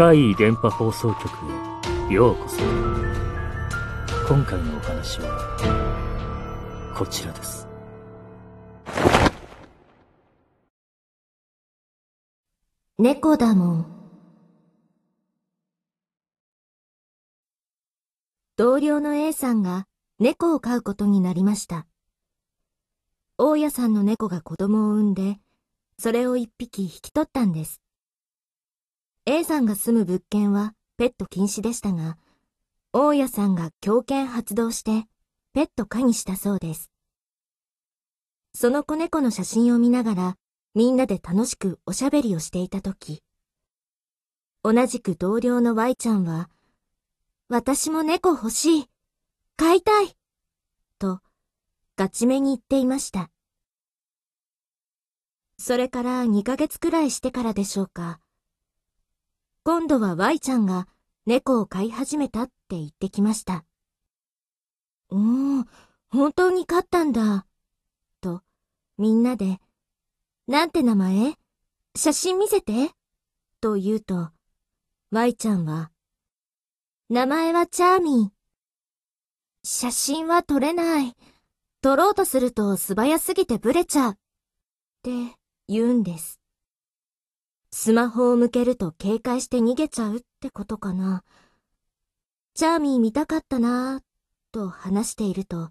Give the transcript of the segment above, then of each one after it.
怪異電波放送局へようこそ。今回のお話はこちらです。猫だもん。同僚の A さんが猫を飼うことになりました。大家さんの猫が子供を産んでそれを一匹引き取ったんです。A さんが住む物件はペット禁止でしたが、大家さんが狂犬発動してペット可にしたそうです。その子猫の写真を見ながらみんなで楽しくおしゃべりをしていたとき、同じく同僚の Y ちゃんは、私も猫欲しい飼いたいと、ガチめに言っていました。それから2ヶ月くらいしてからでしょうか。今度は Y ちゃんが猫を飼い始めたって言ってきました。おー、本当に飼ったんだ。と、みんなで、なんて名前？写真見せて。と言うと、Y ちゃんは、名前はチャーミー。写真は撮れない。撮ろうとすると素早すぎてブレちゃう。って言うんです。スマホを向けると警戒して逃げちゃうってことかな。チャーミー見たかったなぁ、と話していると、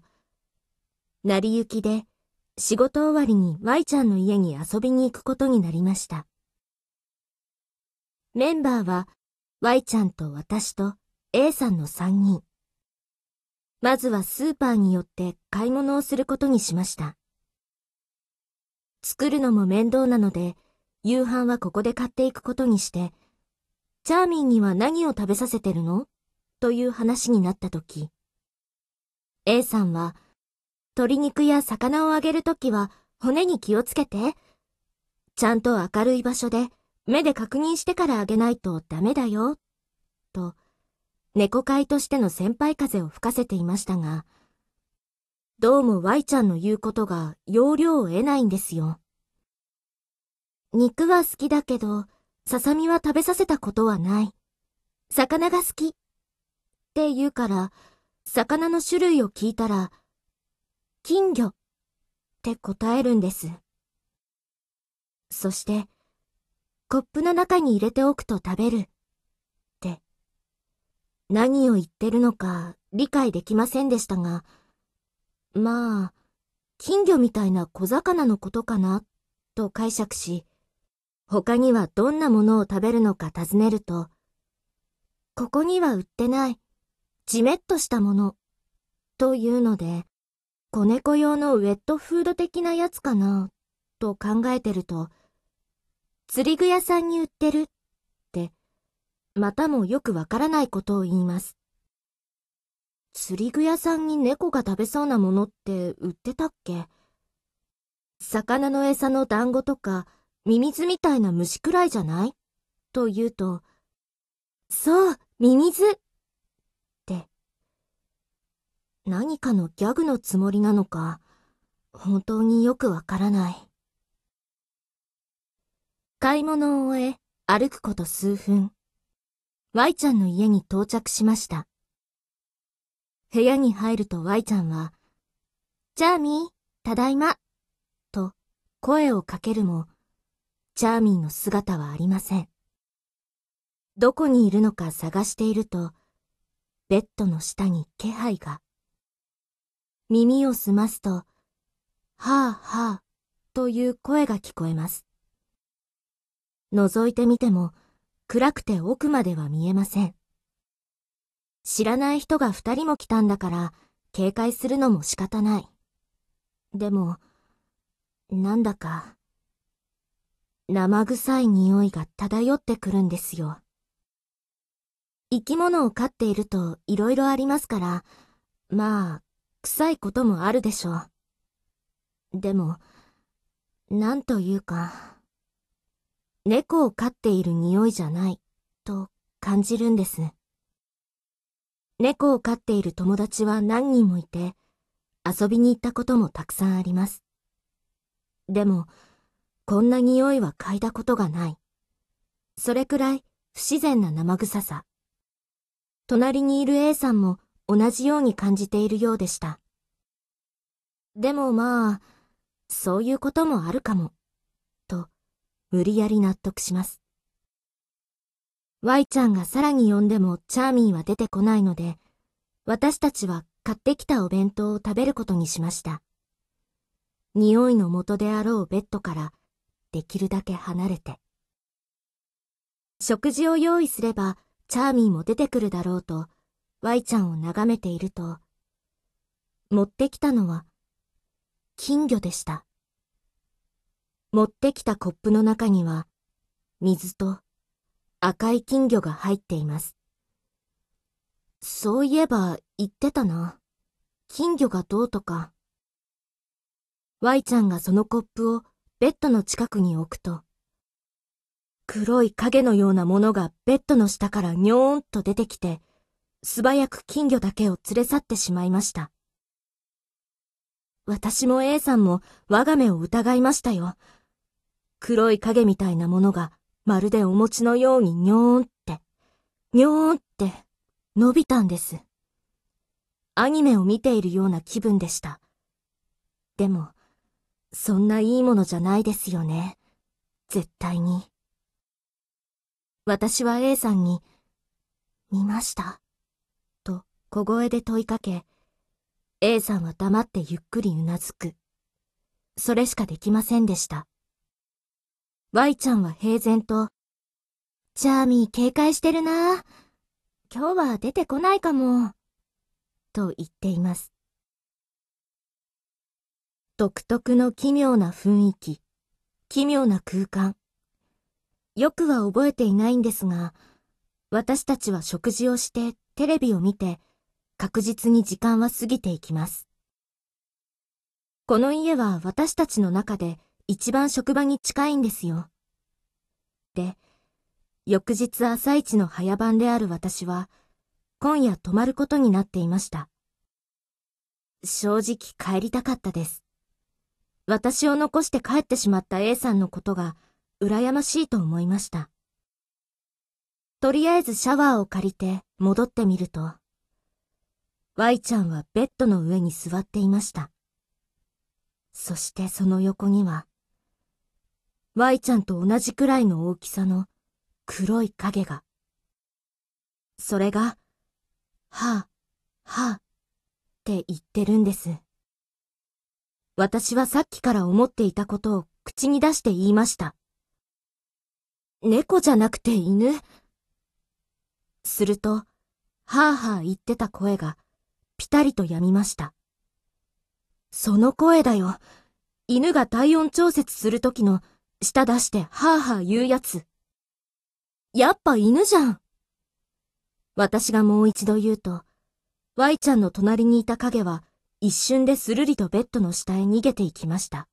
成り行きで仕事終わりに Y ちゃんの家に遊びに行くことになりました。メンバーは Y ちゃんと私と A さんの3人。まずはスーパーに寄って買い物をすることにしました。作るのも面倒なので、夕飯はここで買っていくことにして、チャーミンには何を食べさせてるの？という話になった時、A さんは、鶏肉や魚をあげるときは骨に気をつけて。ちゃんと明るい場所で目で確認してからあげないとダメだよ。と、猫飼いとしての先輩風を吹かせていましたが、どうも Y ちゃんの言うことが要領を得ないんですよ。肉は好きだけど、ささみは食べさせたことはない。魚が好き。って言うから、魚の種類を聞いたら、金魚って答えるんです。そして、コップの中に入れておくと食べる。って。何を言ってるのか理解できませんでしたが、まあ、金魚みたいな小魚のことかな、と解釈し、他にはどんなものを食べるのか尋ねると、ここには売ってない、じめっとしたもの、というので、子猫用のウェットフード的なやつかな、と考えてると、釣り具屋さんに売ってる、って、またもよくわからないことを言います。釣り具屋さんに猫が食べそうなものって売ってたっけ魚の餌の団子とか、ミミズみたいな虫くらいじゃない？と言うと、そう、ミミズって。何かのギャグのつもりなのか、本当によくわからない。買い物を終え、歩くこと数分。Y ちゃんの家に到着しました。部屋に入ると Y ちゃんは、ジャーミー、ただいま、と声をかけるも、チャーミーの姿はありません。どこにいるのか探していると、ベッドの下に気配が。耳を澄ますと、はあはあという声が聞こえます。覗いてみても暗くて奥までは見えません。知らない人が二人も来たんだから警戒するのも仕方ない。でも、なんだか生臭い匂いが漂ってくるんですよ。生き物を飼っていると色々ありますから、まあ、臭いこともあるでしょう。でも、なんというか、猫を飼っている匂いじゃない、と感じるんです。猫を飼っている友達は何人もいて、遊びに行ったこともたくさんあります。でも、こんな匂いは嗅いだことがない。それくらい不自然な生臭さ。隣にいる A さんも同じように感じているようでした。でもまあ、そういうこともあるかも、と、無理やり納得します。Y ちゃんがさらに呼んでもチャーミーは出てこないので、私たちは買ってきたお弁当を食べることにしました。匂いの元であろうベッドからできるだけ離れて。食事を用意すればチャーミーも出てくるだろうと、Y ちゃんを眺めていると、持ってきたのは金魚でした。持ってきたコップの中には、水と赤い金魚が入っています。そういえば言ってたな。金魚がどうとか。Y ちゃんがそのコップをベッドの近くに置くと、黒い影のようなものがベッドの下からにょーんと出てきて、素早く金魚だけを連れ去ってしまいました。私も A さんも我が目を疑いましたよ。黒い影みたいなものがまるでお餅のようににょーんって、にょーんって伸びたんです。アニメを見ているような気分でした。でも、そんないいものじゃないですよね。絶対に。私は A さんに、見ましたと小声で問いかけ、A さんは黙ってゆっくりうなずく。それしかできませんでした。Y ちゃんは平然と、チャーミー警戒してるな。今日は出てこないかも。と言っています。独特の奇妙な雰囲気、奇妙な空間。よくは覚えていないんですが、私たちは食事をしてテレビを見て、確実に時間は過ぎていきます。この家は私たちの中で一番職場に近いんですよ。で、翌日朝一の早番である私は、今夜泊まることになっていました。正直帰りたかったです。私を残して帰ってしまった A さんのことが羨ましいと思いました。とりあえずシャワーを借りて戻ってみると、Y ちゃんはベッドの上に座っていました。そしてその横には、Y ちゃんと同じくらいの大きさの黒い影が。それが、はあ、はあ、って言ってるんです。私はさっきから思っていたことを口に出して言いました。猫じゃなくて犬すると、はあはあ言ってた声がぴたりと止みました。その声だよ。犬が体温調節するときの舌出してはあはあ言うやつ。やっぱ犬じゃん。私がもう一度言うと、Y ちゃんの隣にいた影は一瞬でするりとベッドの下へ逃げていきました。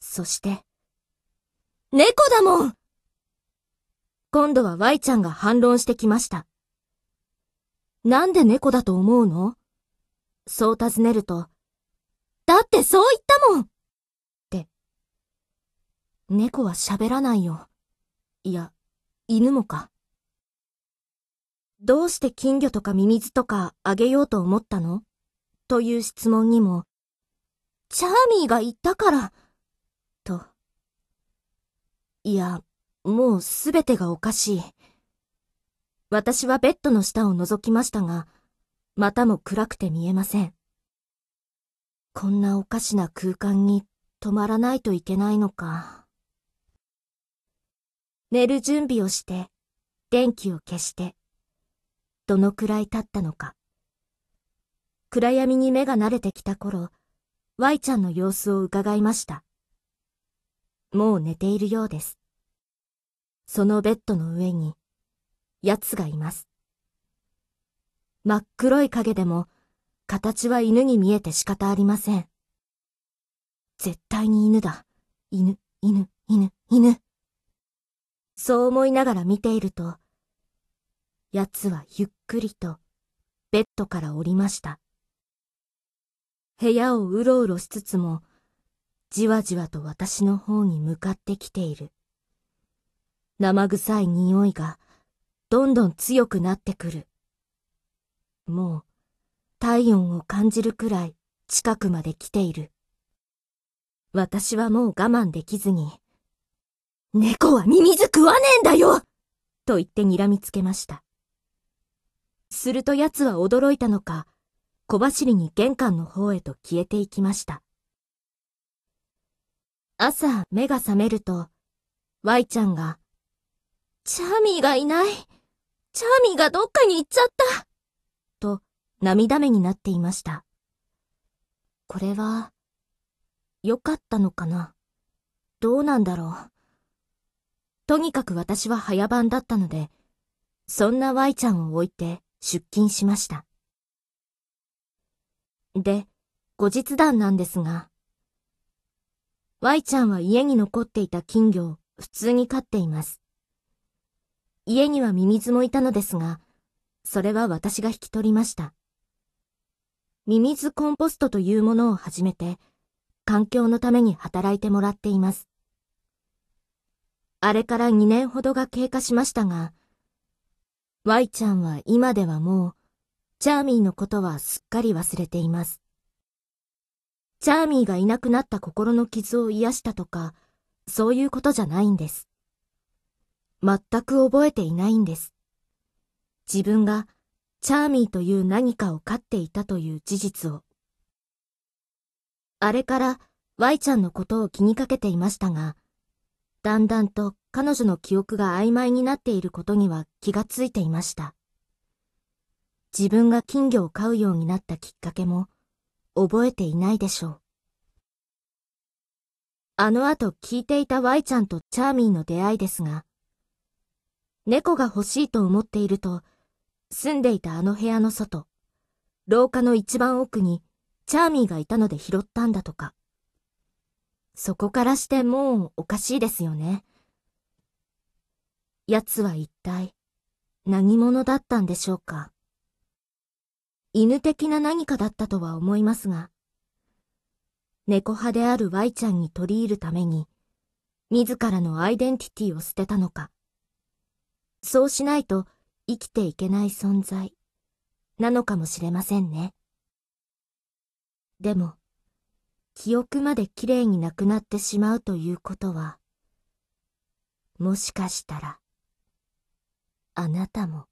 そして、猫だもん今度は Y ちゃんが反論してきました。なんで猫だと思うの？そう尋ねると、だってそう言ったもんって。猫は喋らないよ。いや、犬もか。どうして金魚とかミミズとかあげようと思ったの？という質問にも、チャーミーが言ったから、と。いや、もうすべてがおかしい。私はベッドの下を覗きましたが、またも暗くて見えません。こんなおかしな空間に泊まらないといけないのか。寝る準備をして、電気を消して、どのくらい経ったのか。暗闇に目が慣れてきた頃、Y ちゃんの様子を伺いました。もう寝ているようです。そのベッドの上に、奴がいます。真っ黒い影でも、形は犬に見えて仕方ありません。絶対に犬だ。犬、犬、犬、犬。そう思いながら見ていると、奴はゆっくりとベッドから降りました。部屋をうろうろしつつも、じわじわと私の方に向かってきている。生臭い匂いがどんどん強くなってくる。もう体温を感じるくらい近くまで来ている。私はもう我慢できずに、猫はミミズ食わねえんだよと言って睨みつけました。すると奴は驚いたのか、小走りに玄関の方へと消えていきました。朝目が覚めると、ワイちゃんが、チャーミーがいない。チャーミーがどっかに行っちゃった。と涙目になっていました。これは、良かったのかなどうなんだろう。とにかく私は早番だったので、そんな Y ちゃんを置いて出勤しました。で、後日談なんですが、Y ちゃんは家に残っていた金魚を普通に飼っています。家にはミミズもいたのですが、それは私が引き取りました。ミミズコンポストというものを始めて、環境のために働いてもらっています。あれから2年ほどが経過しましたが、Y ちゃんは今ではもう、チャーミーのことはすっかり忘れています。チャーミーがいなくなった心の傷を癒したとか、そういうことじゃないんです。全く覚えていないんです。自分がチャーミーという何かを飼っていたという事実を。あれから Y ちゃんのことを気にかけていましたが、だんだんと彼女の記憶が曖昧になっていることには気がついていました。自分が金魚を飼うようになったきっかけも覚えていないでしょう。あの後聞いていた Y ちゃんとチャーミーの出会いですが、猫が欲しいと思っていると、住んでいたあの部屋の外、廊下の一番奥にチャーミーがいたので拾ったんだとか。そこからしてもうおかしいですよね。奴は一体何者だったんでしょうか。犬的な何かだったとは思いますが、猫派である Y ちゃんに取り入るために、自らのアイデンティティを捨てたのか。そうしないと生きていけない存在なのかもしれませんね。でも、記憶まできれいになくなってしまうということは、もしかしたら、あなたも。